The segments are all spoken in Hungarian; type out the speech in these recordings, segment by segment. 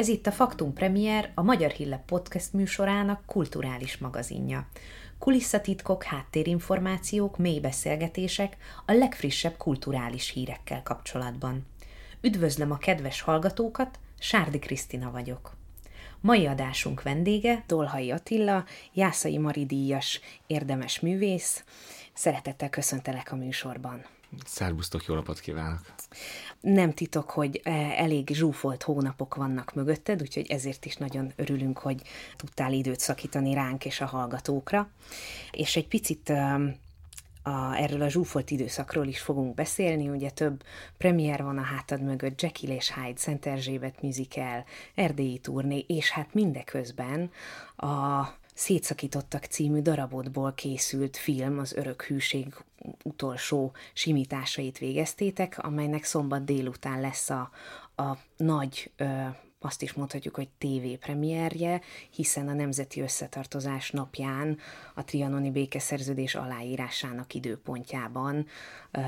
Ez itt a Faktum Premier, a Magyar Hillep podcast műsorának kulturális magazinja. Kulisszatitkok, háttérinformációk, mély beszélgetések a legfrissebb kulturális hírekkel kapcsolatban. Üdvözlöm a kedves hallgatókat, Sárdi Krisztina vagyok. Mai adásunk vendége Dolhai Attila, Jászai Mari díjas érdemes művész. Szeretettel köszöntelek a műsorban. Szerbusztok, jó napot kívánok! Nem titok, hogy eh, elég zsúfolt hónapok vannak mögötted, úgyhogy ezért is nagyon örülünk, hogy tudtál időt szakítani ránk és a hallgatókra. És egy picit a, erről a zsúfolt időszakról is fogunk beszélni, ugye több premier van a hátad mögött, Jekyll és Hyde, Szent Erzsébet musical, erdélyi turné, és hát mindeközben a Szétszakítottak című darabodból készült film, az Örök Hűség utolsó simításait végeztétek, amelynek szombat délután lesz a, a nagy ö, azt is mondhatjuk, hogy TV premierje, hiszen a Nemzeti Összetartozás napján a trianoni békeszerződés aláírásának időpontjában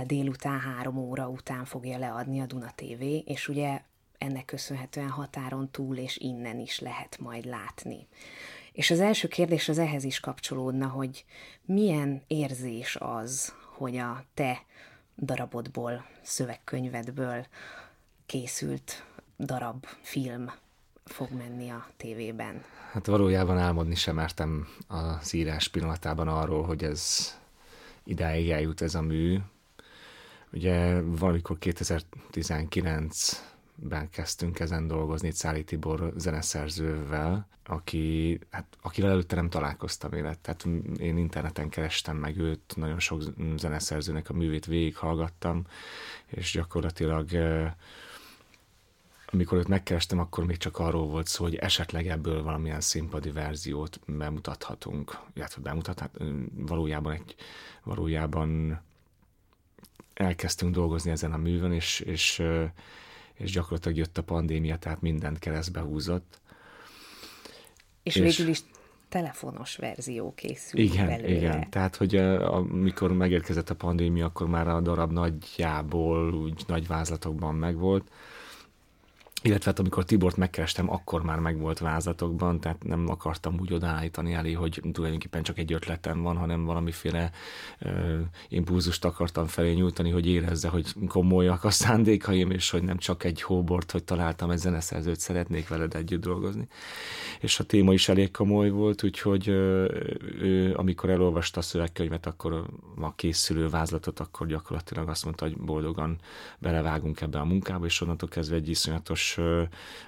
délután három óra után fogja leadni a Duna TV, és ugye ennek köszönhetően határon túl és innen is lehet majd látni. És az első kérdés az ehhez is kapcsolódna, hogy milyen érzés az, hogy a te darabodból, szövegkönyvedből készült darab, film fog menni a tévében? Hát valójában álmodni sem mertem az írás pillanatában arról, hogy ez idáig eljut ez a mű. Ugye valamikor 2019 ben kezdtünk ezen dolgozni Cáli Tibor zeneszerzővel, aki, hát, akivel előtte nem találkoztam élet. Tehát én interneten kerestem meg őt, nagyon sok zeneszerzőnek a művét végighallgattam, és gyakorlatilag amikor őt megkerestem, akkor még csak arról volt szó, hogy esetleg ebből valamilyen színpadi verziót bemutathatunk, illetve bemutathat, valójában egy, valójában elkezdtünk dolgozni ezen a művön, és, és, és gyakorlatilag jött a pandémia, tehát mindent keresztbe húzott. És, és végül is telefonos verzió készült igen, belőle. Igen, tehát hogy amikor megérkezett a pandémia, akkor már a darab nagyjából úgy nagy vázlatokban megvolt, illetve hát amikor Tibort megkerestem, akkor már megvolt vázlatokban, tehát nem akartam úgy odaállítani elé, hogy tulajdonképpen csak egy ötletem van, hanem valamiféle uh, impulzust akartam felé nyújtani, hogy érezze, hogy komolyak a szándékaim, és hogy nem csak egy hóbort, hogy találtam egy zeneszerzőt, szeretnék veled együtt dolgozni. És a téma is elég komoly volt, úgyhogy uh, ő, amikor elolvasta a szövegkönyvet, akkor a készülő vázlatot, akkor gyakorlatilag azt mondta, hogy boldogan belevágunk ebbe a munkába, és onnantól kezdve egy iszonyatos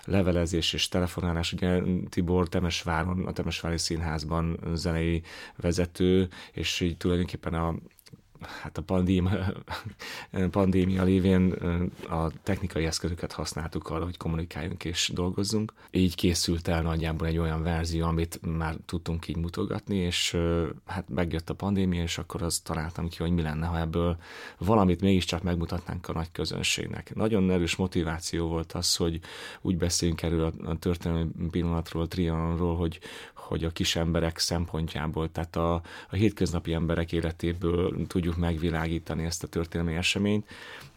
levelezés és telefonálás. Ugye Tibor Temesváron, a Temesvári Színházban zenei vezető, és így tulajdonképpen a hát a pandémia, pandémia lévén a technikai eszközöket használtuk arra, hogy kommunikáljunk és dolgozzunk. Így készült el nagyjából egy olyan verzió, amit már tudtunk így mutogatni, és hát megjött a pandémia, és akkor azt találtam ki, hogy mi lenne, ha ebből valamit mégiscsak megmutatnánk a nagy közönségnek. Nagyon erős motiváció volt az, hogy úgy beszéljünk erről a történelmi pillanatról, Trianonról, hogy, hogy a kis emberek szempontjából, tehát a, a hétköznapi emberek életéből tudjuk megvilágítani ezt a történelmi eseményt,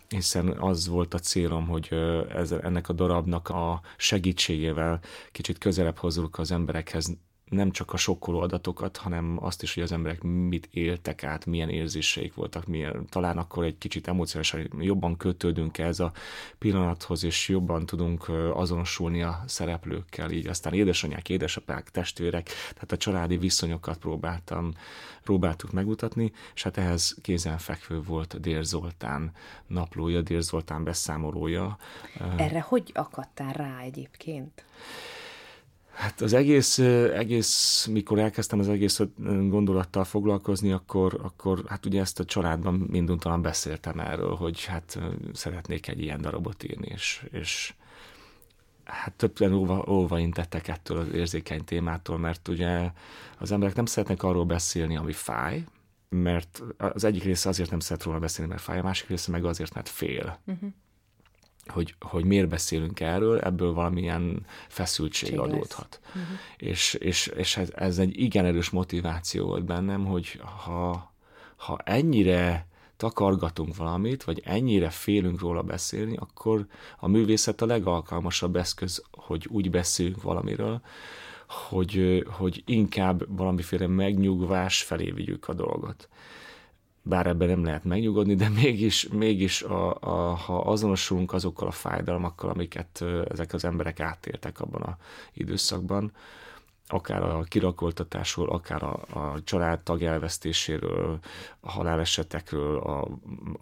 hiszen az volt a célom, hogy ez, ennek a darabnak a segítségével kicsit közelebb hozzuk az emberekhez nem csak a sokkoló adatokat, hanem azt is, hogy az emberek mit éltek át, milyen érzéseik voltak, milyen, talán akkor egy kicsit emocionálisan jobban kötődünk ez a pillanathoz, és jobban tudunk azonosulni a szereplőkkel, így aztán édesanyák, édesapák, testvérek, tehát a családi viszonyokat próbáltam, próbáltuk megmutatni, és hát ehhez kézenfekvő volt Dér Zoltán naplója, Dér Zoltán beszámolója. Erre hogy akadtál rá egyébként? Hát az egész, egész, mikor elkezdtem az egész gondolattal foglalkozni, akkor, akkor hát ugye ezt a családban minduntalan beszéltem erről, hogy hát szeretnék egy ilyen darabot írni, és, és hát többen óva, óva intettek ettől az érzékeny témától, mert ugye az emberek nem szeretnek arról beszélni, ami fáj, mert az egyik része azért nem szeret róla beszélni, mert fáj, a másik része meg azért, mert fél. Uh-huh hogy, hogy miért beszélünk erről, ebből valamilyen feszültség Cség adódhat. Uh-huh. És, és, és ez, ez egy igen erős motiváció volt bennem, hogy ha, ha ennyire takargatunk valamit, vagy ennyire félünk róla beszélni, akkor a művészet a legalkalmasabb eszköz, hogy úgy beszéljünk valamiről, hogy, hogy inkább valamiféle megnyugvás felé vigyük a dolgot. Bár ebben nem lehet megnyugodni, de mégis, mégis a, a, ha azonosulunk azokkal a fájdalmakkal, amiket ezek az emberek átéltek abban a időszakban, akár a kirakoltatásról, akár a, a családtag elvesztéséről, a halálesetekről, a,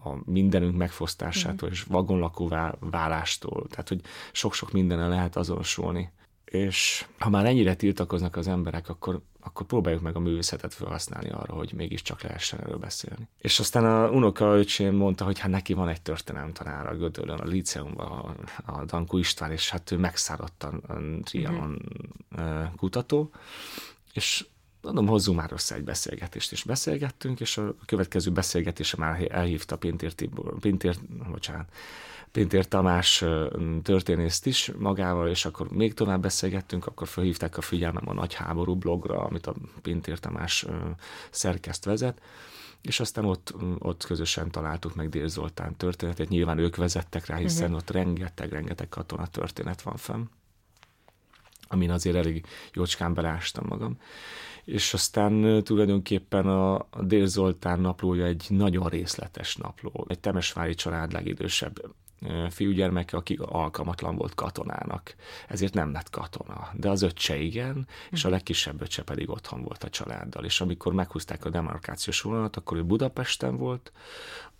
a mindenünk megfosztásától, mm. és vagonlakó válástól. Tehát, hogy sok-sok mindenen lehet azonosulni és ha már ennyire tiltakoznak az emberek, akkor, akkor próbáljuk meg a művészetet felhasználni arra, hogy mégiscsak lehessen erről beszélni. És aztán a unoka öcsém mondta, hogy hát neki van egy tanára a Gödöllön, a liceumban, a, a Danku István, és hát ő megszállott a trianon uh-huh. kutató, és mondom, hozzunk már össze egy beszélgetést, és beszélgettünk, és a következő beszélgetése már elhívta Pintér Tibor, Pintér, bocsánat, Pintér Tamás történészt is magával, és akkor még tovább beszélgettünk, akkor felhívták a figyelmem a Nagy Háború blogra, amit a Pintér Tamás szerkeszt vezet, és aztán ott, ott közösen találtuk meg Dél Zoltán történetét. Nyilván ők vezettek rá, hiszen uh-huh. ott rengeteg-rengeteg katona történet van fenn, amin azért elég jócskán belástam magam. És aztán tulajdonképpen a, a Dél Zoltán naplója egy nagyon részletes napló. Egy temesvári család legidősebb fiúgyermeke, aki alkalmatlan volt katonának, ezért nem lett katona. De az öccse igen, és a legkisebb öccse pedig otthon volt a családdal. És amikor meghúzták a demarkációs vonalat, akkor ő Budapesten volt,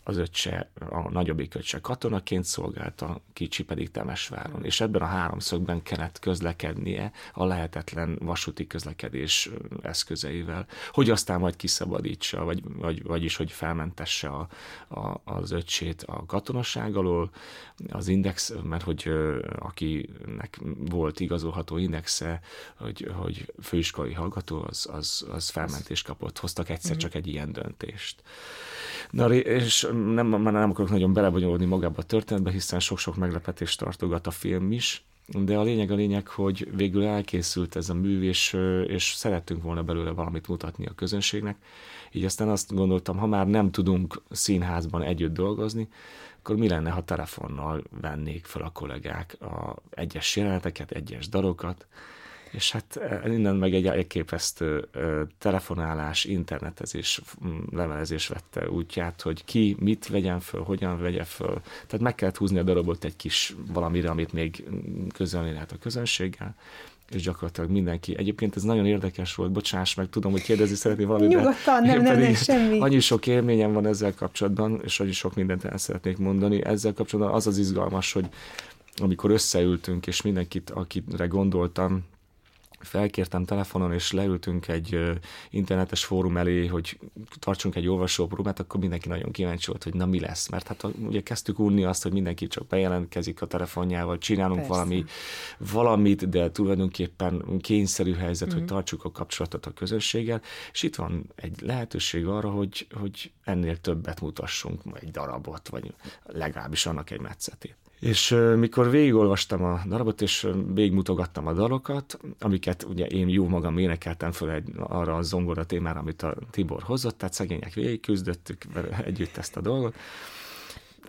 az öccse, a nagyobbik öccse katonaként szolgált, a kicsi pedig Temesváron. És ebben a háromszögben kellett közlekednie a lehetetlen vasúti közlekedés eszközeivel, hogy aztán majd kiszabadítsa, vagy, vagy, vagyis hogy felmentesse a, a, az öccsét a katonaság alól, az index, mert hogy akinek volt igazolható indexe, hogy, hogy főiskolai hallgató, az, az, az felmentést kapott. Hoztak egyszer mhm. csak egy ilyen döntést. Na, és nem, már nem akarok nagyon belebonyolódni magába a történetbe, hiszen sok-sok meglepetést tartogat a film is, de a lényeg a lényeg, hogy végül elkészült ez a mű, és, és szerettünk volna belőle valamit mutatni a közönségnek. Így aztán azt gondoltam, ha már nem tudunk színházban együtt dolgozni, akkor mi lenne, ha telefonnal vennék fel a kollégák a egyes jeleneteket, egyes dalokat, és hát e, innen meg egy elképesztő telefonálás, internetezés, levelezés vette útját, hogy ki mit vegyen föl, hogyan vegye föl. Tehát meg kellett húzni a darabot egy kis valamire, amit még közölni lehet a közönséggel és gyakorlatilag mindenki. Egyébként ez nagyon érdekes volt, bocsáss meg, tudom, hogy kérdezni szeretné valamit. Nyugodtan, nem, nem, nem, semmi. Annyi sok élményem van ezzel kapcsolatban, és annyi sok mindent el szeretnék mondani. Ezzel kapcsolatban az az izgalmas, hogy amikor összeültünk, és mindenkit, akire gondoltam, felkértem telefonon, és leültünk egy internetes fórum elé, hogy tartsunk egy olvasóprobát, akkor mindenki nagyon kíváncsi volt, hogy na mi lesz. Mert hát ugye kezdtük unni azt, hogy mindenki csak bejelentkezik a telefonjával, csinálunk Persze. valami, valamit, de tulajdonképpen kényszerű helyzet, mm-hmm. hogy mhm. tartsuk a kapcsolatot a közösséggel, és itt van egy lehetőség arra, hogy, hogy ennél többet mutassunk, egy darabot, vagy legalábbis annak egy metszetét. És mikor végigolvastam a darabot, és végigmutogattam a dalokat, amiket ugye én jó magam énekeltem föl egy, arra a zongora témára, amit a Tibor hozott, tehát szegények végigküzdöttük együtt ezt a dolgot.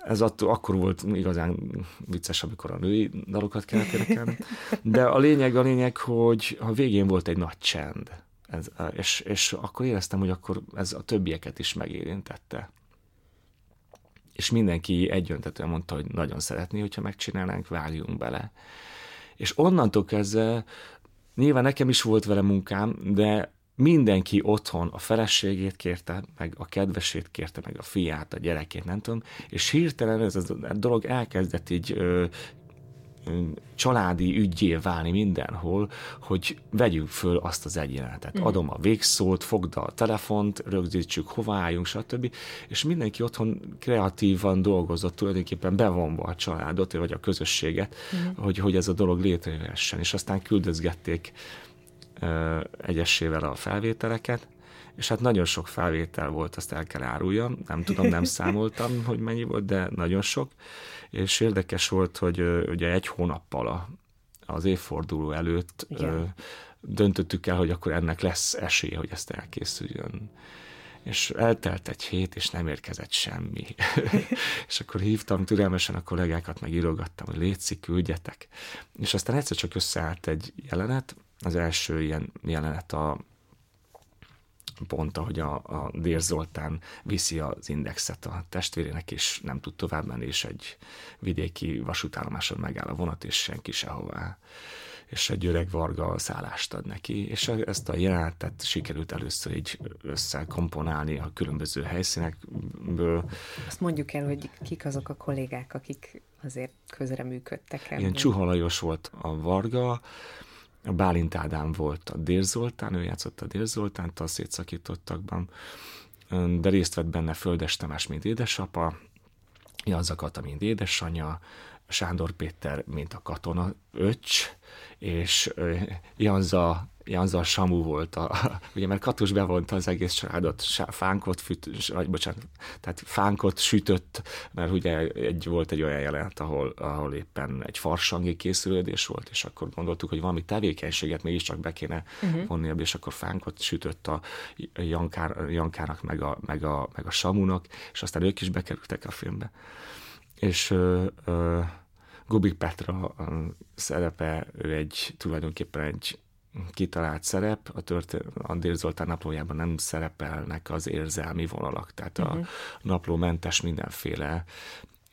Ez attól, akkor volt igazán vicces, amikor a női dalokat kellett énekelni. De a lényeg, a lényeg, hogy a végén volt egy nagy csend. Ez, és, és akkor éreztem, hogy akkor ez a többieket is megérintette és mindenki egyöntetően mondta, hogy nagyon szeretné, hogyha megcsinálnánk, vágjunk bele. És onnantól kezdve, nyilván nekem is volt vele munkám, de mindenki otthon a feleségét kérte, meg a kedvesét kérte, meg a fiát, a gyerekét, nem tudom, és hirtelen ez a dolog elkezdett így családi ügyé válni mindenhol, hogy vegyük föl azt az egy jelenetet. Mm. Adom a végszót, fogd a telefont, rögzítsük, hová álljunk, stb. És mindenki otthon kreatívan dolgozott, tulajdonképpen bevonva a családot, vagy a közösséget, mm. hogy, hogy ez a dolog létrejöhessen. És aztán küldözgették egyesével a felvételeket, és hát nagyon sok felvétel volt, azt el kell áruljam, nem tudom, nem számoltam, hogy mennyi volt, de nagyon sok, és érdekes volt, hogy ugye egy hónappal a, az évforduló előtt Igen. döntöttük el, hogy akkor ennek lesz esélye, hogy ezt elkészüljön. és eltelt egy hét, és nem érkezett semmi. és akkor hívtam türelmesen a kollégákat, meg írogattam, hogy létszik, küldjetek. És aztán egyszer csak összeállt egy jelenet, az első ilyen jelenet a pont, ahogy a, a Dér Zoltán viszi az indexet a testvérének, és nem tud tovább menni, és egy vidéki vasútállomáson megáll a vonat, és senki sehová és egy öreg varga szállást ad neki, és ezt a jelenetet sikerült először így összekomponálni a különböző helyszínekből. Azt mondjuk el, hogy kik azok a kollégák, akik azért közreműködtek el. Ilyen Csuhalajos volt a Varga, a Bálint Ádám volt a Dér Zoltán, ő játszott a Dér Zoltánt a szétszakítottakban, de részt vett benne Földes Tamás, mint édesapa, Janzakata, mint édesanyja, Sándor Péter, mint a katona öcs, és Janza, Janza Samu volt, a, ugye mert Katus bevonta az egész családot, fánkot, füt, vagy bocsánat, tehát fánkot sütött, mert ugye egy, volt egy olyan jelenet, ahol, ahol éppen egy farsangi készülődés volt, és akkor gondoltuk, hogy valami tevékenységet mégiscsak be kéne uh-huh. vonni, és akkor fánkot sütött a Jankár, Jankának, meg a, meg, a, meg a Samunak, és aztán ők is bekerültek a filmbe. És ö, ö, Gubik Petra szerepe, ő egy tulajdonképpen egy kitalált szerep, a, történ- a Zoltán naplójában nem szerepelnek az érzelmi vonalak, tehát uh-huh. a mhm. napló mentes mindenféle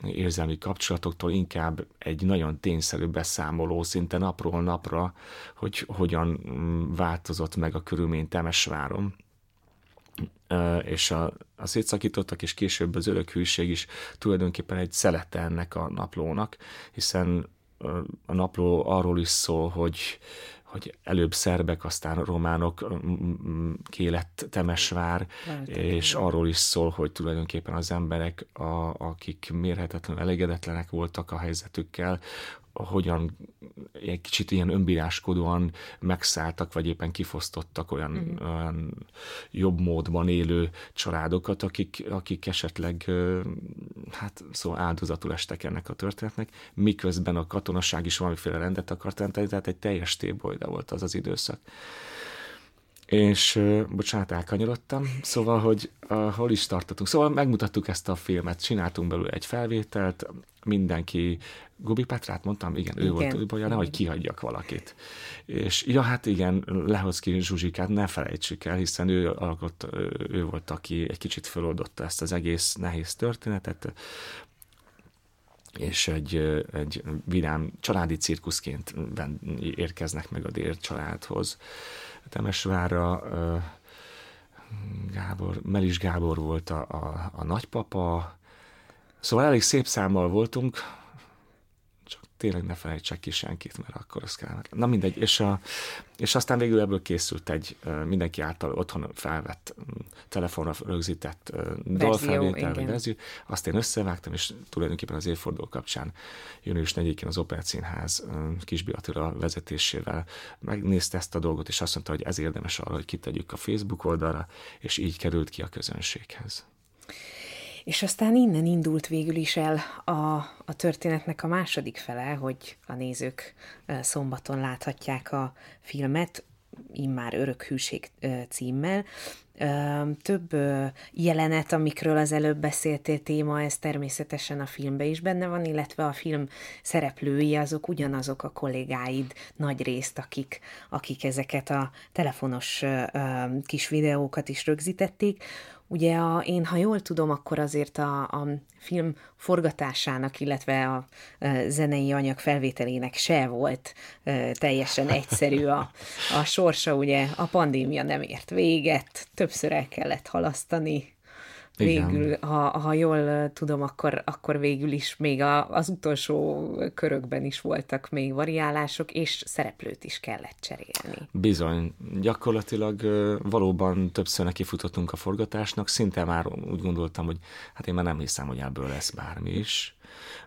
érzelmi kapcsolatoktól, inkább egy nagyon tényszerű beszámoló szinte napról napra, hogy hogyan mm, változott meg a körülmény Temesváron és a, a szétszakítottak, és később az örök hűség is tulajdonképpen egy szelete ennek a naplónak, hiszen a napló arról is szól, hogy, hogy előbb szerbek, aztán románok kélett Temesvár, és arról is szól, hogy tulajdonképpen az emberek, a, akik mérhetetlen elégedetlenek voltak a helyzetükkel, hogyan egy kicsit ilyen önbíráskodóan megszálltak, vagy éppen kifosztottak olyan, mm. olyan jobb módban élő családokat, akik, akik esetleg hát szóval áldozatul estek ennek a történetnek, miközben a katonaság is valamiféle rendet akart tenni, tehát egy teljes tébolyda volt az az időszak. És, bocsánat, elkanyarodtam, szóval, hogy uh, hol is tartottunk. Szóval megmutattuk ezt a filmet, csináltunk belőle egy felvételt, mindenki, Gubi Petrát mondtam, igen, igen. ő volt újbolya, nehogy kihagyjak valakit. És ja, hát igen, Lehoczki Zsuzsikát ne felejtsük el, hiszen ő, alkott, ő volt, aki egy kicsit föloldotta ezt az egész nehéz történetet, és egy, egy vidám családi cirkuszként érkeznek meg a Dér családhoz. Temesvárra Gábor, Melis Gábor volt a, a, a nagypapa, szóval elég szép számmal voltunk, tényleg ne felejtsek ki senkit, mert akkor az kell. Na mindegy, és, a, és aztán végül ebből készült egy mindenki által otthon felvett, telefonra rögzített dalfelvétel, verzió. Azt én összevágtam, és tulajdonképpen az évforduló kapcsán június 4-én az Operettszínház Kisbi Attila vezetésével megnézte ezt a dolgot, és azt mondta, hogy ez érdemes arra, hogy kitegyük a Facebook oldalra, és így került ki a közönséghez. És aztán innen indult végül is el a, a történetnek a második fele, hogy a nézők szombaton láthatják a filmet, immár Örök Hűség címmel. Több jelenet, amikről az előbb beszéltél téma, ez természetesen a filmben is benne van, illetve a film szereplői azok ugyanazok a kollégáid nagy részt, akik, akik ezeket a telefonos kis videókat is rögzítették. Ugye a, én, ha jól tudom, akkor azért a, a film forgatásának, illetve a, a zenei anyag felvételének se volt e, teljesen egyszerű a, a sorsa, ugye a pandémia nem ért véget, többször el kellett halasztani, végül, ha, ha jól tudom, akkor, akkor végül is még a, az utolsó körökben is voltak még variálások, és szereplőt is kellett cserélni. Bizony, gyakorlatilag valóban többször nekifutottunk a forgatásnak, szinte már úgy gondoltam, hogy hát én már nem hiszem, hogy ebből lesz bármi is.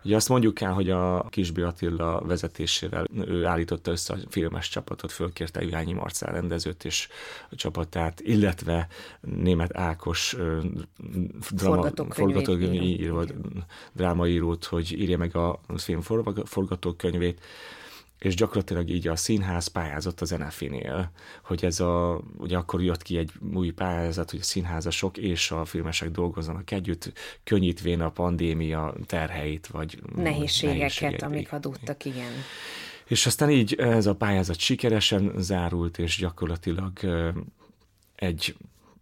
Ugye azt mondjuk el, hogy a Kisbi Attila vezetésével ő állította össze a filmes csapatot, fölkérte Iványi Marcel rendezőt és a csapatát, illetve német Ákos forgatókönyvíró, drámaírót, hogy írja meg a film forgatókönyvét és gyakorlatilag így a színház pályázott az NFI-nél, hogy ez a, ugye akkor jött ki egy új pályázat, hogy a színházasok és a filmesek dolgozzanak együtt, könnyítvén a pandémia terheit, vagy nehézségeket, nehézségeket amik adottak, igen. És aztán így ez a pályázat sikeresen zárult, és gyakorlatilag egy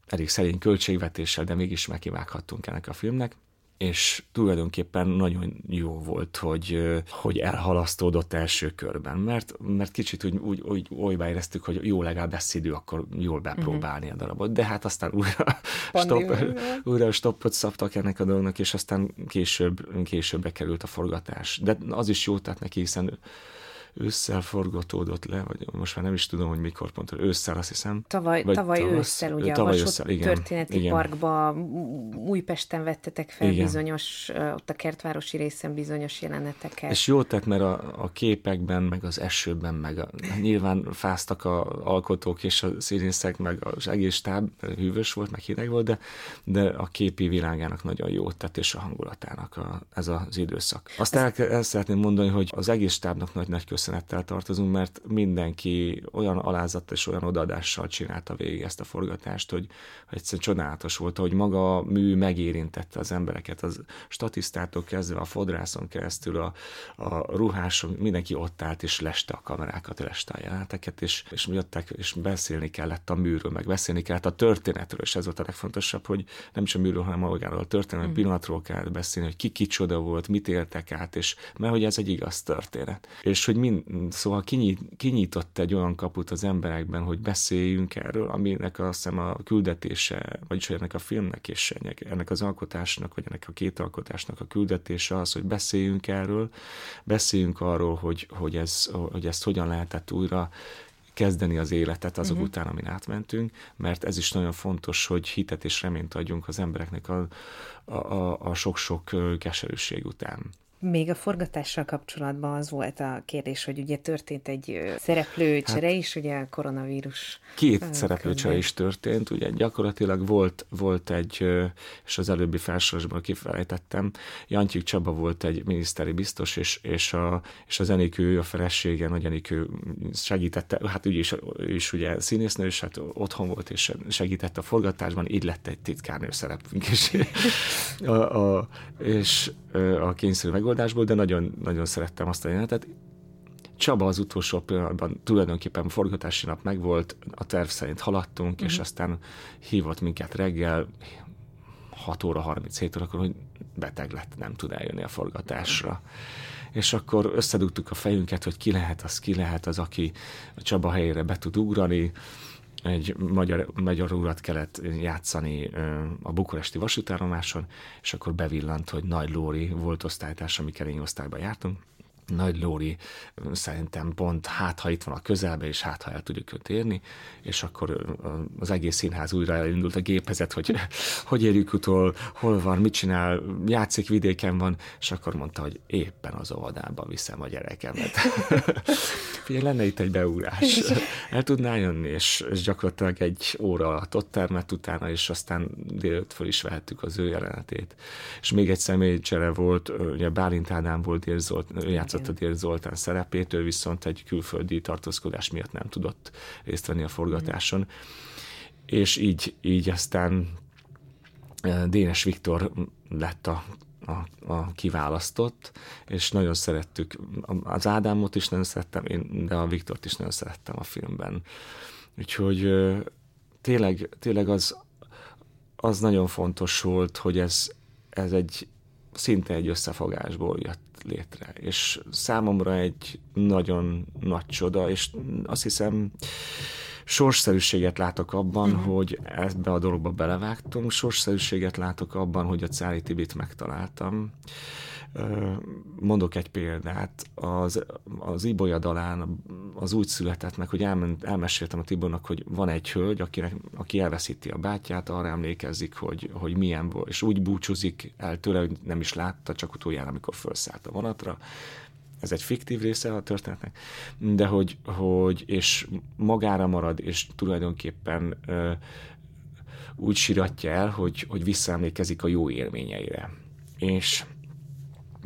elég szerény költségvetéssel, de mégis megkivághattunk ennek a filmnek és tulajdonképpen nagyon jó volt, hogy, hogy elhalasztódott első körben, mert, mert kicsit úgy, úgy, úgy olybá éreztük, hogy jó, legalább lesz idő, akkor jól bepróbálni a darabot, de hát aztán újra, stop, újra stoppot szabtak ennek a dolognak, és aztán később, későbbre került a forgatás. De az is jó tett neki, hiszen ősszel forgatódott le, vagy most már nem is tudom, hogy mikor pont, ősszel azt hiszem. Tavaly, vagy tavaly tavasz, ősszel, ugye tavaly a ősszel, igen, történeti igen. parkba Újpesten vettetek fel igen. bizonyos, ott a kertvárosi részen bizonyos jeleneteket. És jó tett, mert a, a képekben, meg az esőben, meg a, nyilván fáztak a alkotók és a színészek, meg az egész táb, hűvös volt, meg hideg volt, de, de a képi világának nagyon jó tett, és a hangulatának a, ez az időszak. Azt el, el szeretném mondani, hogy az egész tábnak nagy, nagy köszönöm köszönettel tartozunk, mert mindenki olyan alázat és olyan odaadással csinálta végig ezt a forgatást, hogy, egyszerűen csodálatos volt, hogy maga a mű megérintette az embereket, az statisztától kezdve a fodrászon keresztül, a, a ruháson, mindenki ott állt és leste a kamerákat, leste a jeleneteket, és, és jöttek, és beszélni kellett a műről, meg beszélni kellett a történetről, és ez volt a legfontosabb, hogy nem is a műről, hanem magáról a történet, mm. pillanatról kellett beszélni, hogy ki kicsoda volt, mit éltek át, és mert hogy ez egy igaz történet. És hogy mind szóval kinyit, kinyitott egy olyan kaput az emberekben, hogy beszéljünk erről, aminek azt hiszem a küldetése, vagyis ennek a filmnek és ennek az alkotásnak, vagy ennek a két alkotásnak a küldetése az, hogy beszéljünk erről, beszéljünk arról, hogy, hogy, ez, hogy ezt hogyan lehetett újra kezdeni az életet azok uh-huh. után, amin átmentünk, mert ez is nagyon fontos, hogy hitet és reményt adjunk az embereknek a, a, a, a sok-sok keserűség után. Még a forgatással kapcsolatban az volt a kérdés, hogy ugye történt egy szereplőcsere hát, is, ugye a koronavírus. Két szereplőcsere is történt, ugye gyakorlatilag volt, volt egy, és az előbbi felsorosban kifelejtettem, Jantyik Csaba volt egy miniszteri biztos, és, és, a, és az Enikő, a felesége, Nagy Enikő segítette, hát ugye is, is ugye színésznő, és hát otthon volt, és segített a forgatásban, így lett egy titkárnő szerepünk, és, a, a, és a kényszerű megoldásból, de nagyon, nagyon szerettem azt a jelenetet. Csaba az utolsó pillanatban tulajdonképpen forgatási nap megvolt, a terv szerint haladtunk, uh-huh. és mhm. aztán hívott minket reggel, 6 óra, 37 órakor, hogy beteg lett, nem tud eljönni a forgatásra. És akkor összedugtuk a fejünket, hogy ki lehet az, ki lehet az, aki a Csaba helyére be tud ugrani, egy magyar, magyar urat kellett játszani a bukuresti vasútállomáson, és akkor bevillant, hogy Nagy Lóri volt osztálytárs, amikkel én osztályba jártunk, nagy Lóri szerintem pont hát, ha itt van a közelben, és hát, ha el tudjuk őt érni, és akkor az egész színház újra elindult a gépezet, hogy hogy érjük utol, hol van, mit csinál, játszik, vidéken van, és akkor mondta, hogy éppen az óvodába viszem a gyerekemet. Figyelj, lenne itt egy beúrás. El tudná jönni, és, és gyakorlatilag egy óra alatt ott termett utána, és aztán délőtt fel is vehettük az ő jelenetét. És még egy személycsere volt, ugye Bálint Ádám volt, Dér Zolt, ő játszott a Dér Zoltán szerepét, ő viszont egy külföldi tartózkodás miatt nem tudott részt venni a forgatáson. Mm. És így, így aztán Dénes Viktor lett a a, a kiválasztott, és nagyon szerettük. Az Ádámot is nagyon szerettem, én, de a Viktort is nagyon szerettem a filmben. Úgyhogy tényleg, tényleg az, az nagyon fontos volt, hogy ez, ez egy szinte egy összefogásból jött létre. És számomra egy nagyon nagy csoda, és azt hiszem, sorsszerűséget látok abban, uh-huh. hogy ebbe a dologba belevágtunk, sorsszerűséget látok abban, hogy a Cári Tibit megtaláltam. Mondok egy példát, az, az Ibolya dalán az úgy született meg, hogy elment, elmeséltem a Tibornak, hogy van egy hölgy, akinek, aki elveszíti a bátyját, arra emlékezik, hogy, hogy milyen volt, és úgy búcsúzik el tőle, hogy nem is látta, csak utoljára, amikor felszállt a vonatra, ez egy fiktív része a történetnek, de hogy, hogy és magára marad, és tulajdonképpen ö, úgy siratja el, hogy, hogy visszaemlékezik a jó élményeire. És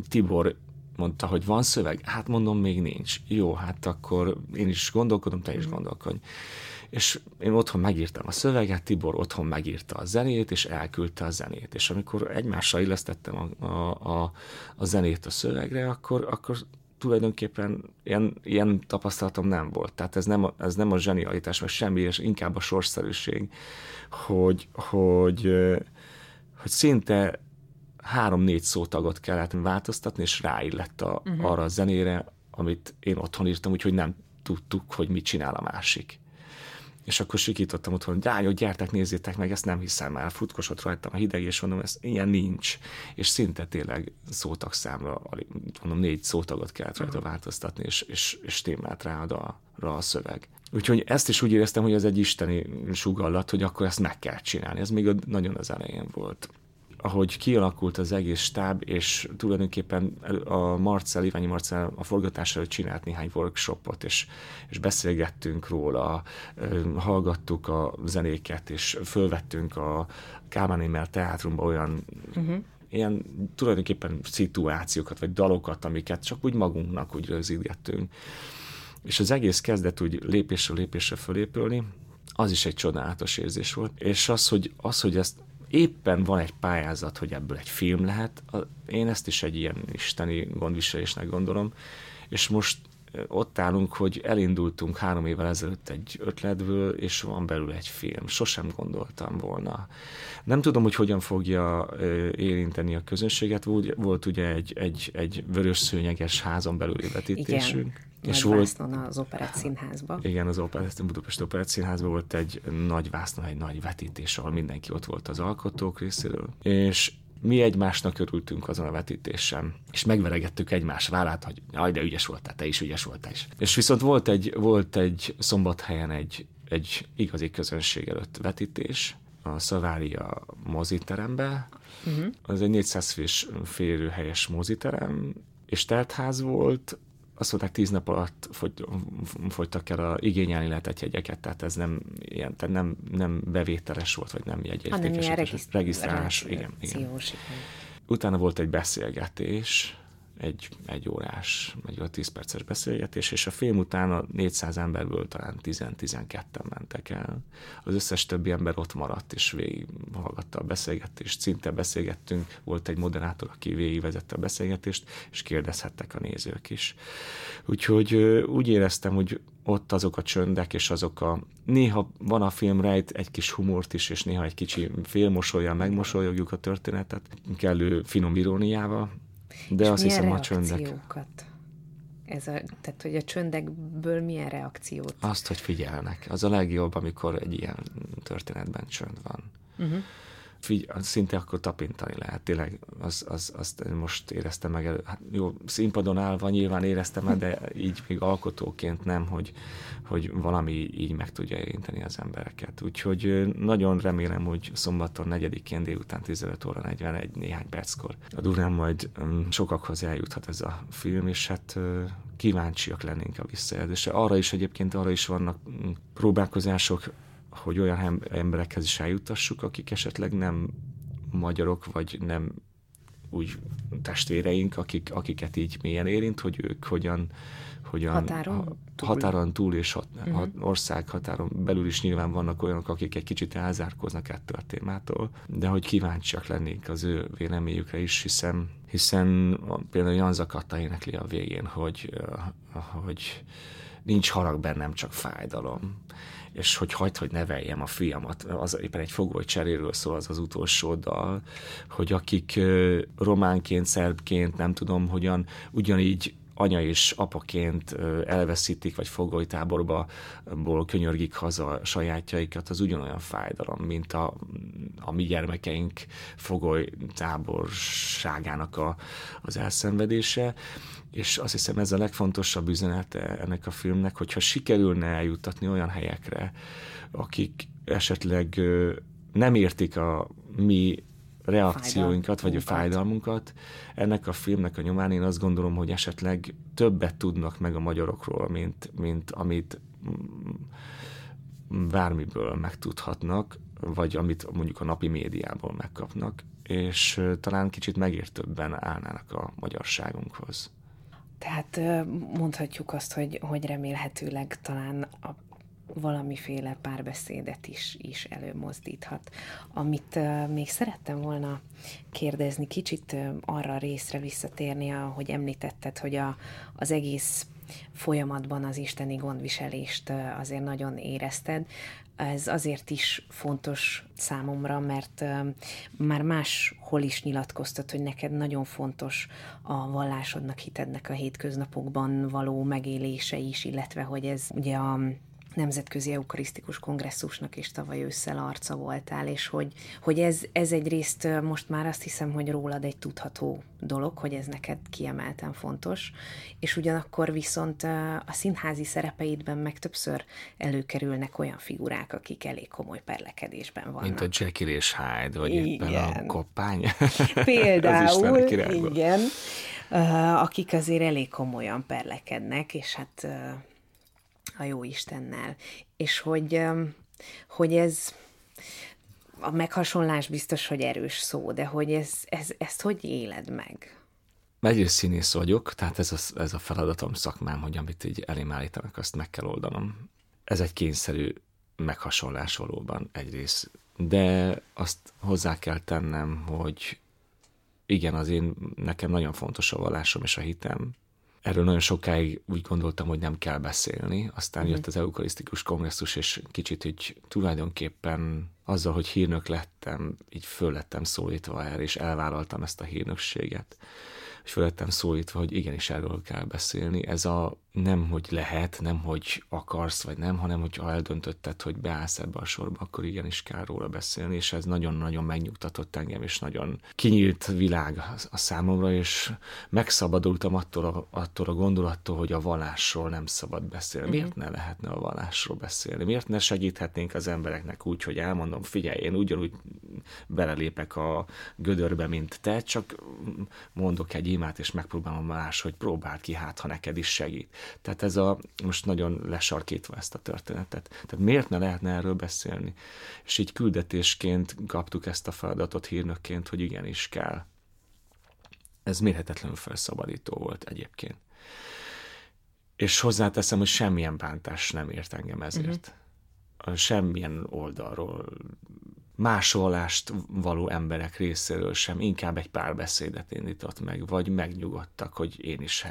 Tibor mondta, hogy van szöveg? Hát mondom, még nincs. Jó, hát akkor én is gondolkodom, te is mm. gondolkodj. És én otthon megírtam a szöveget, Tibor otthon megírta a zenét, és elküldte a zenét. És amikor egymással illesztettem a, a, a, a zenét a szövegre, akkor, akkor tulajdonképpen ilyen, ilyen tapasztalatom nem volt. Tehát ez nem, a, ez nem a zsenialitás, vagy semmi, és inkább a sorszerűség, hogy, hogy, hogy szinte három-négy szótagot kellett változtatni, és ráillett a, uh-huh. arra a zenére, amit én otthon írtam, úgyhogy nem tudtuk, hogy mit csinál a másik. És akkor sikítottam otthon, hogy lányok, gyertek, nézzétek meg, ezt nem hiszem el. Futkosott rajtam a hideg, és mondom, ez ilyen nincs. És szinte tényleg szótag számra, mondom, négy szótagot kellett rajta változtatni, és, és, és témát rá a, rá a szöveg. Úgyhogy ezt is úgy éreztem, hogy ez egy isteni sugallat, hogy akkor ezt meg kell csinálni. Ez még nagyon az elején volt ahogy kialakult az egész stáb, és tulajdonképpen a Marcel, Iványi Marcel a forgatás előtt csinált néhány workshopot, és, és beszélgettünk róla, hallgattuk a zenéket, és fölvettünk a Kálmán Émel teátrumba olyan uh-huh ilyen tulajdonképpen szituációkat, vagy dalokat, amiket csak úgy magunknak úgy rögzítgettünk. És az egész kezdett úgy lépésről lépésre fölépülni, az is egy csodálatos érzés volt. És az, hogy, az, hogy ezt éppen van egy pályázat, hogy ebből egy film lehet, én ezt is egy ilyen isteni gondviselésnek gondolom, és most ott állunk, hogy elindultunk három évvel ezelőtt egy ötletből, és van belül egy film. Sosem gondoltam volna. Nem tudom, hogy hogyan fogja érinteni a közönséget. Volt ugye egy, egy, egy vörös szőnyeges házon belüli vetítésünk. Igen. És nagy volt, vásznon az Operett Színházban. Igen, az Operett, Budapest Operett Színházban volt egy nagy vásznon, egy nagy vetítés, ahol mindenki ott volt az alkotók részéről. És mi egymásnak örültünk azon a vetítésen, és megveregettük egymás vállát, hogy jaj, de ügyes voltál, te is ügyes voltál is. És viszont volt egy, volt egy szombathelyen egy, egy igazi közönség előtt vetítés, a Szavária moziterembe. Uh-huh. Az egy 400 fős férőhelyes moziterem, és teltház volt, azt mondták, tíz nap alatt fogy, fogytak el a igényelni lehetett jegyeket, tehát ez nem, ilyen, tehát nem, nem bevételes volt, vagy nem jegyértékes. Hanem ilyen regiszt- regisztrálás. Igen, igen. Utána volt egy beszélgetés, egy, egy órás, egy vagy tíz perces beszélgetés, és a film után a 400 emberből talán 10-12-en mentek el. Az összes többi ember ott maradt, és hallgatta a beszélgetést, szinte beszélgettünk, volt egy moderátor, aki végigvezette a beszélgetést, és kérdezhettek a nézők is. Úgyhogy úgy éreztem, hogy ott azok a csöndek, és azok a... Néha van a film rejt egy kis humort is, és néha egy kicsi félmosolyan megmosolyogjuk a történetet, kellő finom iróniával, de és azt hiszem a csöndek. Ez a, tehát, hogy a csöndekből milyen reakciót? Azt, hogy figyelnek. Az a legjobb, amikor egy ilyen történetben csönd van. Uh-huh figy- szinte akkor tapintani lehet. Tényleg az, az, azt most éreztem meg elő. Hát jó, színpadon állva nyilván éreztem meg, de így még alkotóként nem, hogy, hogy valami így meg tudja érinteni az embereket. Úgyhogy nagyon remélem, hogy szombaton 4-én délután 15 óra 41 néhány perckor a Durán majd sokakhoz eljuthat ez a film, és hát kíváncsiak lennénk a visszajelzésre. Arra is egyébként, arra is vannak próbálkozások, hogy olyan emberekhez is eljutassuk, akik esetleg nem magyarok, vagy nem úgy testvéreink, akik, akiket így mélyen érint, hogy ők hogyan, hogyan határon, túl. határon túl és hat, uh-huh. hat, ország határon belül is nyilván vannak olyanok, akik egy kicsit elzárkoznak ettől a témától, de hogy kíváncsiak lennénk az ő véleményükre is, hiszen, hiszen például Jan Zakatta énekli a végén, hogy, hogy nincs harag bennem, csak fájdalom és hogy hagyd, hogy neveljem a fiamat. Az éppen egy fogoly cseréről szól az az utolsó dal, hogy akik románként, szerbként, nem tudom, hogyan ugyanígy anya és apaként elveszítik, vagy fogolytáborba könyörgik haza sajátjaikat, az ugyanolyan fájdalom, mint a, a mi gyermekeink fogolytáborságának a, az elszenvedése. És azt hiszem ez a legfontosabb üzenete ennek a filmnek, hogyha sikerülne eljutatni olyan helyekre, akik esetleg nem értik a mi reakcióinkat, vagy a fájdalmunkat. Ennek a filmnek a nyomán én azt gondolom, hogy esetleg többet tudnak meg a magyarokról, mint, mint amit bármiből megtudhatnak, vagy amit mondjuk a napi médiából megkapnak, és talán kicsit megértőbben állnának a magyarságunkhoz. Tehát mondhatjuk azt, hogy, hogy remélhetőleg talán a valamiféle párbeszédet is, is előmozdíthat. Amit uh, még szerettem volna kérdezni, kicsit uh, arra a részre visszatérni, ahogy említetted, hogy a, az egész folyamatban az isteni gondviselést uh, azért nagyon érezted. Ez azért is fontos számomra, mert már máshol is nyilatkoztat, hogy neked nagyon fontos a vallásodnak, hitednek a hétköznapokban való megélése is, illetve hogy ez ugye a Nemzetközi Eukarisztikus Kongresszusnak is tavaly ősszel arca voltál, és hogy, hogy ez, ez egyrészt most már azt hiszem, hogy rólad egy tudható dolog, hogy ez neked kiemelten fontos, és ugyanakkor viszont a színházi szerepeidben meg többször előkerülnek olyan figurák, akik elég komoly perlekedésben vannak. Mint a Jekyll és Hyde, vagy igen. éppen a koppány. Például, igen, akik azért elég komolyan perlekednek, és hát a jó Istennel. És hogy, hogy ez a meghasonlás biztos, hogy erős szó, de hogy ez, ez, ezt hogy éled meg? Egyrészt színész vagyok, tehát ez a, ez a feladatom, szakmám, hogy amit így elém állítanak, azt meg kell oldanom. Ez egy kényszerű meghasonlás valóban egyrészt. De azt hozzá kell tennem, hogy igen, az én, nekem nagyon fontos a vallásom és a hitem, Erről nagyon sokáig úgy gondoltam, hogy nem kell beszélni. Aztán mm. jött az eukarisztikus kongresszus, és kicsit így tulajdonképpen azzal, hogy hírnök lettem, így föl lettem szólítva erre, és elvállaltam ezt a hírnökséget és fölöttem szólítva, hogy igenis erről kell beszélni. Ez a nem, hogy lehet, nem, hogy akarsz, vagy nem, hanem hogy ha eldöntötted, hogy beállsz ebbe a sorba, akkor igenis kell róla beszélni, és ez nagyon-nagyon megnyugtatott engem, és nagyon kinyílt világ a számomra, és megszabadultam attól a, attól a gondolattól, hogy a vallásról nem szabad beszélni. Miért ne lehetne a vallásról beszélni? Miért ne segíthetnénk az embereknek úgy, hogy elmondom, figyelj, én ugyanúgy belelépek a gödörbe, mint te, csak mondok egy imát, és megpróbálom más, hogy próbáld ki, hát ha neked is segít. Tehát ez a, most nagyon lesarkítva ezt a történetet. Tehát miért ne lehetne erről beszélni? És így küldetésként kaptuk ezt a feladatot hírnökként, hogy igenis kell. Ez mérhetetlenül felszabadító volt egyébként. És hozzáteszem, hogy semmilyen bántás nem ért engem ezért. Uh-huh. Semmilyen oldalról másolást való emberek részéről sem, inkább egy pár beszédet indított meg, vagy megnyugodtak, hogy én is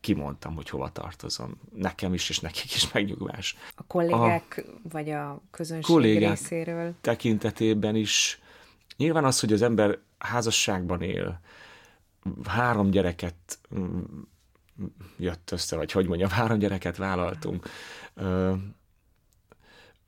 kimondtam, hogy hova tartozom. Nekem is, és nekik is megnyugvás. A kollégák, a vagy a közönség kollégák részéről? tekintetében is. Nyilván az, hogy az ember házasságban él, három gyereket mm, jött össze, vagy hogy mondjam, három gyereket vállaltunk,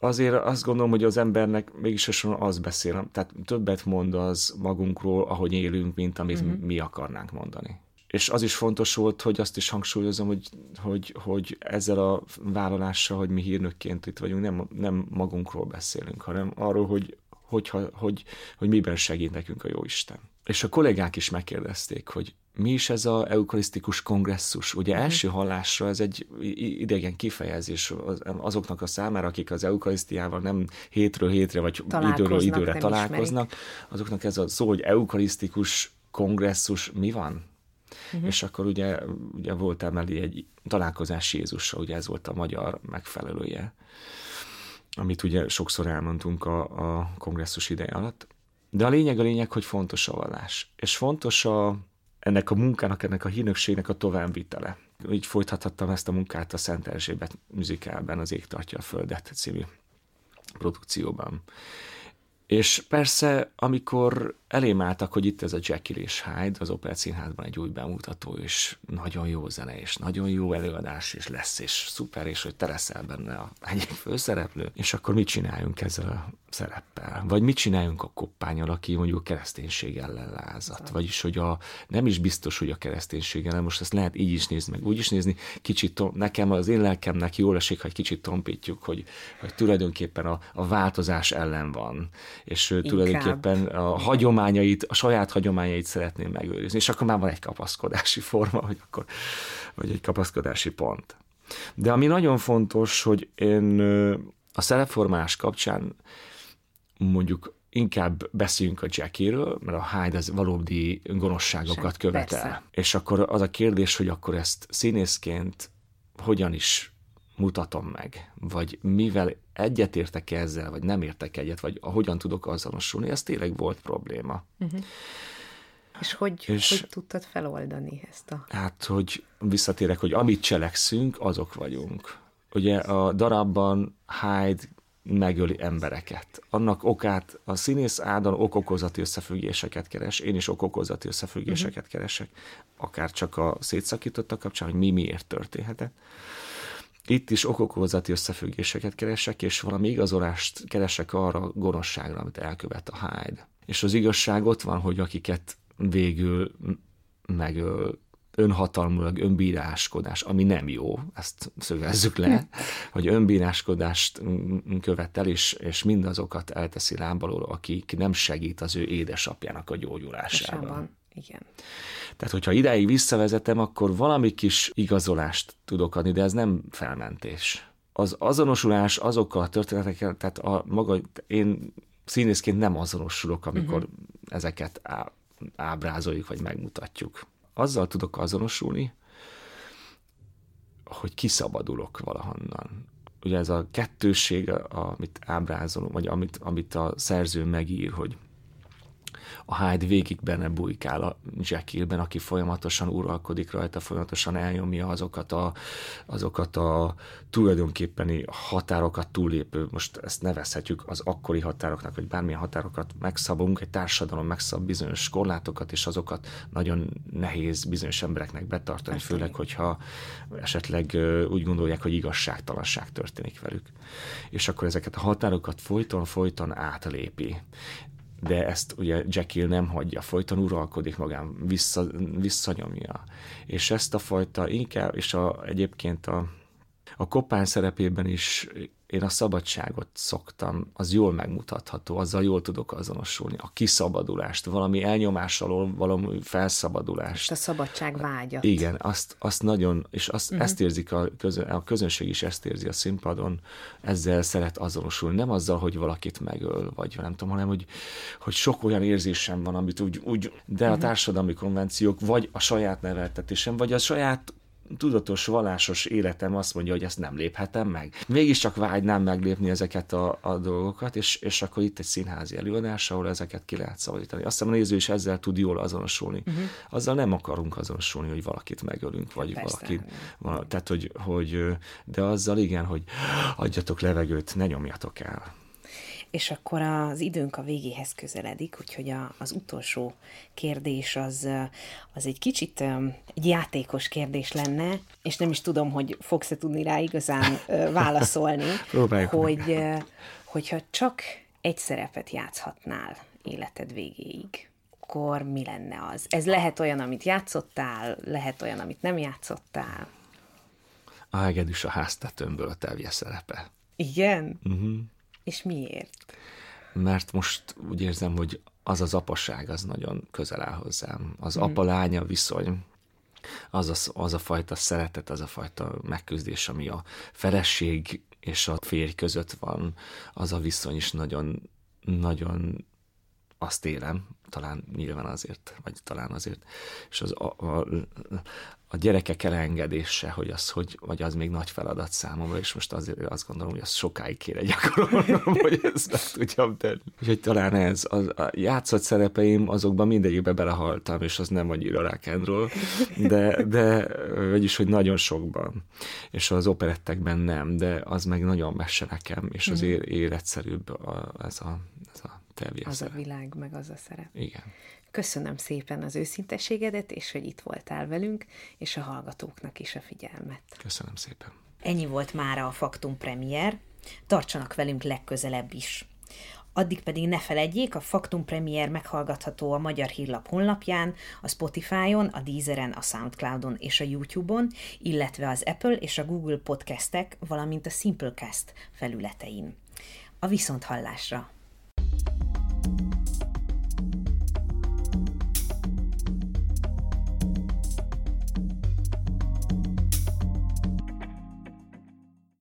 azért azt gondolom, hogy az embernek mégis az beszél, tehát többet mond az magunkról, ahogy élünk, mint amit uh-huh. mi akarnánk mondani. És az is fontos volt, hogy azt is hangsúlyozom, hogy, hogy, hogy ezzel a vállalással, hogy mi hírnökként itt vagyunk, nem, nem magunkról beszélünk, hanem arról, hogy, hogy, hogy, hogy miben segít nekünk a Jóisten. És a kollégák is megkérdezték, hogy mi is ez a eukarisztikus kongresszus? Ugye mm. első hallásra ez egy idegen kifejezés azoknak a számára, akik az eukarisztiával nem hétről hétre, vagy időről időre találkoznak, ismerik. azoknak ez a szó, hogy eukarisztikus kongresszus mi van? Uh-huh. És akkor ugye, ugye volt emeli egy találkozás Jézussal, ugye ez volt a magyar megfelelője, amit ugye sokszor elmondtunk a, a kongresszus ideje alatt. De a lényeg a lényeg, hogy fontos a vallás. És fontos a, ennek a munkának, ennek a hírnökségnek a továbbvitele. Így folytathattam ezt a munkát a Szent Erzsébet műzikálban, az Ég tartja a Földet című produkcióban. És persze, amikor elém álltak, hogy itt ez a Jekyll és Hyde, az Opera Színházban egy új bemutató, és nagyon jó zene, és nagyon jó előadás, és lesz, és szuper, és hogy te leszel benne a egyik főszereplő, és akkor mit csináljunk ezzel a szereppel? Vagy mit csináljunk a koppányal, aki mondjuk kereszténység ellen lázat? Vagyis, hogy a, nem is biztos, hogy a kereszténység ellen, most ezt lehet így is nézni, meg úgy is nézni, kicsit, tom, nekem az én lelkemnek jól esik, ha egy kicsit tompítjuk, hogy, hogy tulajdonképpen a, a változás ellen van, és Inkább. tulajdonképpen a hagyományait, a saját hagyományait szeretném megőrizni, és akkor már van egy kapaszkodási forma, vagy akkor, vagy egy kapaszkodási pont. De ami nagyon fontos, hogy én a szerepformás kapcsán mondjuk inkább beszéljünk a Jackie-ről, mert a Hyde az valódi gonoszságokat követel. persze. És akkor az a kérdés, hogy akkor ezt színészként hogyan is mutatom meg, vagy mivel egyetértek ezzel, vagy nem értek egyet, vagy hogyan tudok azonosulni, ez tényleg volt probléma. És hogy, És- hogy tudtad feloldani ezt a... Hát, hogy visszatérek, hogy amit cselekszünk, azok vagyunk. Ugye a darabban Hyde megöli embereket. Annak okát a színész Ádám okokozati összefüggéseket keres, én is okokozati összefüggéseket uh-huh. keresek, akár csak a szétszakítottak kapcsán, hogy mi miért történhetett. Itt is okokozati összefüggéseket keresek, és valami igazolást keresek arra a gonoszságra, amit elkövet a Hyde. És az igazság ott van, hogy akiket végül megöl, önhatalmulag önbíráskodás, ami nem jó, ezt szögezzük le, hogy önbíráskodást követel, és, és mindazokat elteszi lábalól, akik nem segít az ő édesapjának a gyógyulásában. Igen. Tehát, hogyha idáig visszavezetem, akkor valami kis igazolást tudok adni, de ez nem felmentés. Az azonosulás azokkal a történetekkel, tehát a maga, én színészként nem azonosulok, amikor uh-huh. ezeket á, ábrázoljuk, vagy megmutatjuk. Azzal tudok azonosulni, hogy kiszabadulok valahonnan. Ugye ez a kettősség, amit ábrázolunk, vagy amit, amit a szerző megír, hogy a Hyde végig benne bujkál a Jekyllben, aki folyamatosan uralkodik rajta, folyamatosan elnyomja azokat a, azokat a tulajdonképpeni határokat túllépő, most ezt nevezhetjük az akkori határoknak, vagy bármilyen határokat megszabunk, egy társadalom megszab bizonyos korlátokat, és azokat nagyon nehéz bizonyos embereknek betartani, Hát főleg, hogyha esetleg úgy gondolják, hogy igazságtalanság történik velük. És akkor ezeket a határokat folyton-folyton átlépi de ezt ugye Jekyll nem hagyja, folyton uralkodik magán, vissza, visszanyomja. És ezt a fajta inkább, és a, egyébként a, a kopán szerepében is én a szabadságot szoktam, az jól megmutatható, azzal jól tudok azonosulni. A kiszabadulást, valami elnyomás alól, valami felszabadulást. És a szabadság vágyat. Igen, azt, azt nagyon, és azt, uh-huh. ezt érzik a, közön, a közönség is ezt érzi a színpadon, ezzel szeret azonosulni. Nem azzal, hogy valakit megöl, vagy nem tudom, hanem hogy, hogy sok olyan érzésem van, amit úgy, úgy de uh-huh. a társadalmi konvenciók, vagy a saját neveltetésem, vagy a saját tudatos, vallásos életem azt mondja, hogy ezt nem léphetem meg. Mégiscsak vágynám meglépni ezeket a, a dolgokat, és, és akkor itt egy színházi előadás, ahol ezeket ki lehet szabadítani. Azt hiszem a néző is ezzel tud jól azonosulni. Uh-huh. Azzal nem akarunk azonosulni, hogy valakit megölünk, vagy Persze, valakit. Vala, tehát, hogy, hogy, de azzal igen, hogy adjatok levegőt, ne nyomjatok el. És akkor az időnk a végéhez közeledik, úgyhogy a, az utolsó kérdés az, az egy kicsit egy játékos kérdés lenne, és nem is tudom, hogy fogsz-e tudni rá igazán válaszolni, hogy, hogyha csak egy szerepet játszhatnál életed végéig, akkor mi lenne az? Ez lehet olyan, amit játszottál, lehet olyan, amit nem játszottál. A hegedűs a háztetőmből a tevje szerepe. Igen? Uh-huh. És miért? mert most úgy érzem, hogy az az apaság az nagyon közel áll hozzám. Az mm. apa-lánya viszony, az a, az a fajta szeretet, az a fajta megküzdés, ami a feleség és a férj között van, az a viszony is nagyon, nagyon azt élem, talán nyilván azért, vagy talán azért, és az a, a, a gyerekek elengedése, hogy az, hogy, vagy az még nagy feladat számomra, és most azért azt gondolom, hogy az sokáig kéne gyakorolnom, hogy ezt meg tudjam tenni. Úgyhogy talán ez, az, a játszott szerepeim, azokban mindegyikbe belehaltam, és az nem annyira rock'n'roll, de, de vagyis, hogy nagyon sokban. És az operettekben nem, de az meg nagyon messe nekem, és az é- életszerűbb a, ez a, ez a telvje Az a világ, meg az a szerep. Igen. Köszönöm szépen az őszintességedet, és hogy itt voltál velünk, és a hallgatóknak is a figyelmet. Köszönöm szépen. Ennyi volt mára a Faktum Premier. Tartsanak velünk legközelebb is. Addig pedig ne feledjék, a Faktum Premier meghallgatható a Magyar Hírlap honlapján, a Spotify-on, a Deezeren, a Soundcloudon és a YouTube-on, illetve az Apple és a Google podcastek, valamint a Simplecast felületein. A viszonthallásra!